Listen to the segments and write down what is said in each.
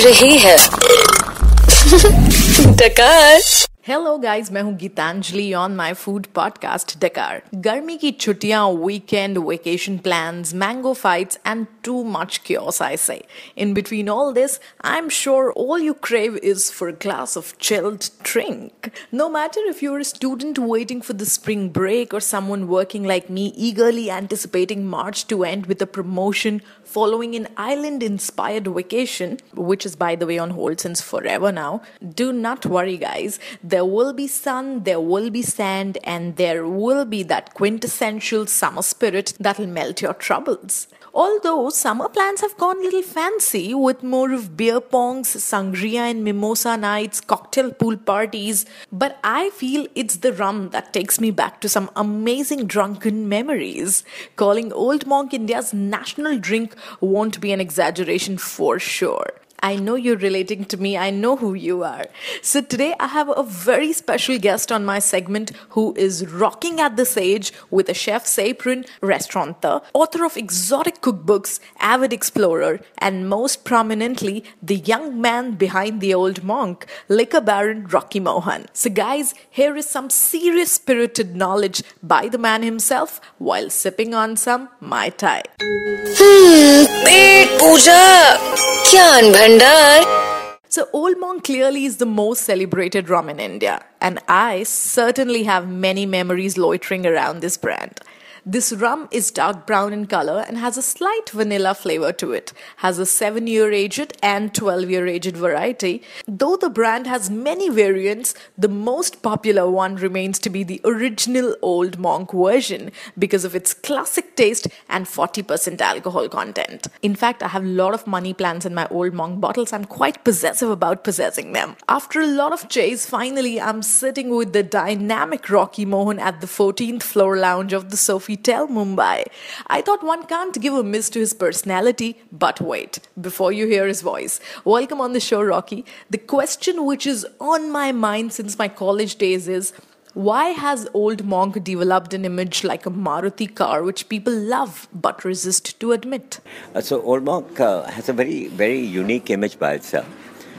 रही है। डकार। हेलो गाइस मैं हूं Geetanjali on my food podcast डकार गर्मी की छुट्टियां weekend vacation plans mango fights and too much chaos i say in between all this i'm sure all you crave is for a glass of chilled drink no matter if you're a student waiting for the spring break or someone working like me eagerly anticipating march to end with a promotion following an island inspired vacation, which is, by the way, on hold since forever now, do not worry, guys. There will be sun, there will be sand, and there will be that quintessential summer spirit that'll melt your troubles. Although summer plans have gone a little fancy with more of beer pongs, sangria and mimosa nights, cocktail pool parties, but I feel it's the rum that takes me back to some amazing drunken memories. Calling Old Monk India's national drink won't be an exaggeration for sure. I know you're relating to me. I know who you are. So today I have a very special guest on my segment who is rocking at this age with a chef's apron, restaurateur, author of exotic cookbooks, avid explorer, and most prominently, the young man behind the old monk, liquor baron Rocky Mohan. So guys, here is some serious spirited knowledge by the man himself while sipping on some Mai Tai. पेट पूजा ज्ञान so, Old Monk clearly is the most celebrated rum in India, and I certainly have many memories loitering around this brand. This rum is dark brown in color and has a slight vanilla flavor to it. Has a 7 year aged and 12 year aged variety. Though the brand has many variants, the most popular one remains to be the original Old Monk version because of its classic taste and 40% alcohol content. In fact, I have a lot of money plants in my Old Monk bottles. I'm quite possessive about possessing them. After a lot of chase, finally I'm sitting with the dynamic Rocky Mohan at the 14th floor lounge of the Sophie Tell Mumbai. I thought one can't give a miss to his personality, but wait, before you hear his voice. Welcome on the show, Rocky. The question which is on my mind since my college days is why has Old Monk developed an image like a Maruti car which people love but resist to admit? Uh, so Old Monk uh, has a very, very unique image by itself.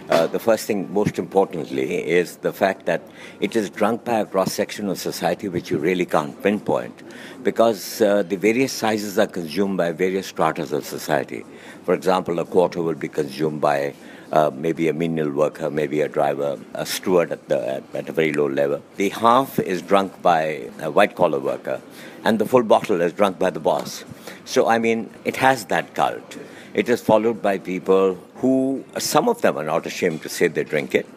Uh, the first thing, most importantly, is the fact that it is drunk by a cross section of society which you really can't pinpoint because uh, the various sizes are consumed by various stratas of society. For example, a quarter will be consumed by uh, maybe a menial worker, maybe a driver, a steward at, the, at, at, a very low level. The half is drunk by a white collar worker, and the full bottle is drunk by the boss. So, I mean, it has that cult. It is followed by people who, some of them are not ashamed to say they drink it,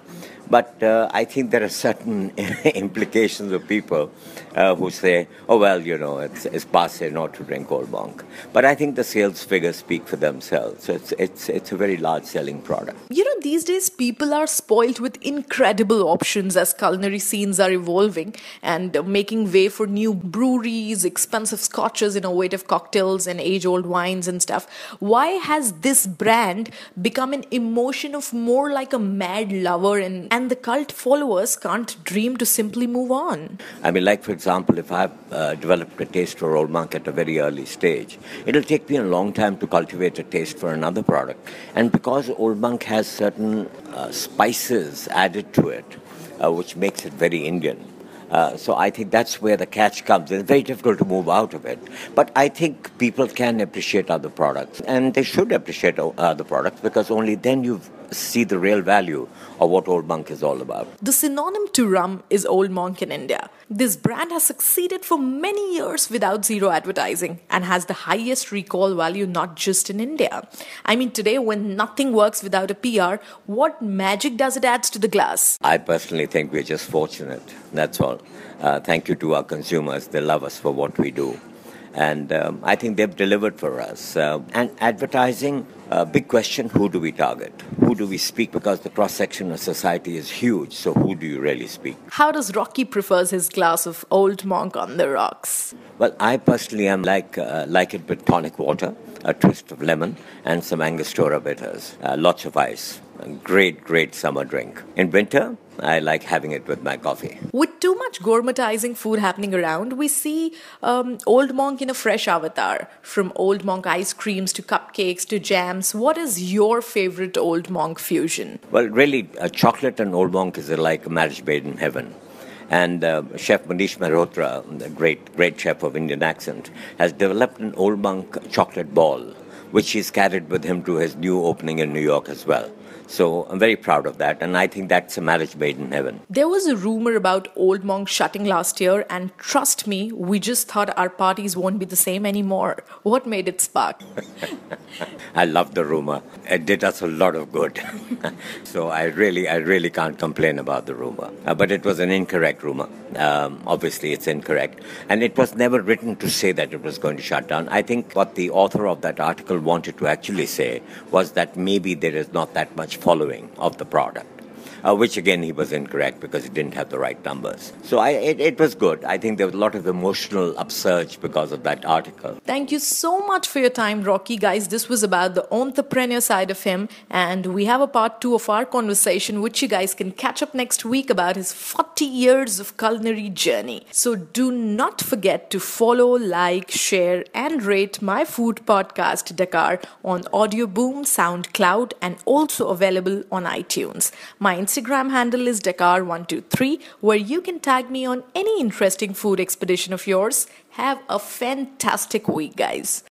but uh, I think there are certain implications of people uh, who say, oh, well, you know, it's, it's passe not to drink Old Monk. But I think the sales figures speak for themselves. So it's, it's, it's a very large selling product. You know, these days people are spoilt with incredible options as culinary scenes are evolving and making way for new breweries, expensive scotches, innovative cocktails, and age old wines and stuff. Why has this brand become an emotion of more like a mad lover and, and and the cult followers can't dream to simply move on. I mean, like for example, if I've uh, developed a taste for Old Monk at a very early stage, it'll take me a long time to cultivate a taste for another product. And because Old Monk has certain uh, spices added to it, uh, which makes it very Indian. Uh, so I think that's where the catch comes. It's very difficult to move out of it. But I think people can appreciate other products, and they should appreciate other products because only then you see the real value of what Old Monk is all about. The synonym to rum is Old Monk in India. This brand has succeeded for many years without zero advertising and has the highest recall value not just in India. I mean, today when nothing works without a PR, what magic does it add to the glass? I personally think we're just fortunate. That's all. Uh, thank you to our consumers. They love us for what we do. And um, I think they've delivered for us. Uh, and advertising, uh, big question who do we target? Who do we speak? Because the cross section of society is huge. So who do you really speak? How does Rocky prefers his glass of Old Monk on the rocks? Well, I personally am like, uh, like it with tonic water. a twist of lemon, and some Angostura bitters. Uh, lots of ice. A great, great summer drink. In winter, I like having it with my coffee. With too much gourmetizing food happening around, we see um, Old Monk in a fresh avatar. From Old Monk ice creams to cupcakes to jams, what is your favorite Old Monk fusion? Well, really, uh, chocolate and Old Monk is like a marriage made in heaven. And uh, Chef Manish Mehrotra, the great, great chef of Indian accent, has developed an Old Monk chocolate ball, which he's carried with him to his new opening in New York as well. So I'm very proud of that, and I think that's a marriage made in heaven. There was a rumor about Old Monk shutting last year, and trust me, we just thought our parties won't be the same anymore. What made it spark? I love the rumor. It did us a lot of good. so I really, I really can't complain about the rumor. Uh, but it was an incorrect rumor. Um, obviously, it's incorrect, and it was never written to say that it was going to shut down. I think what the author of that article wanted to actually say was that maybe there is not that much following of the product uh, which again he was incorrect because he didn't have the right numbers. So I, it, it was good. I think there was a lot of emotional upsurge because of that article. Thank you so much for your time, Rocky. Guys, this was about the entrepreneur side of him, and we have a part two of our conversation, which you guys can catch up next week about his 40 years of culinary journey. So do not forget to follow, like, share, and rate my food podcast Dakar on Audio Boom, SoundCloud, and also available on iTunes. My Instagram handle is Dakar123, where you can tag me on any interesting food expedition of yours. Have a fantastic week, guys.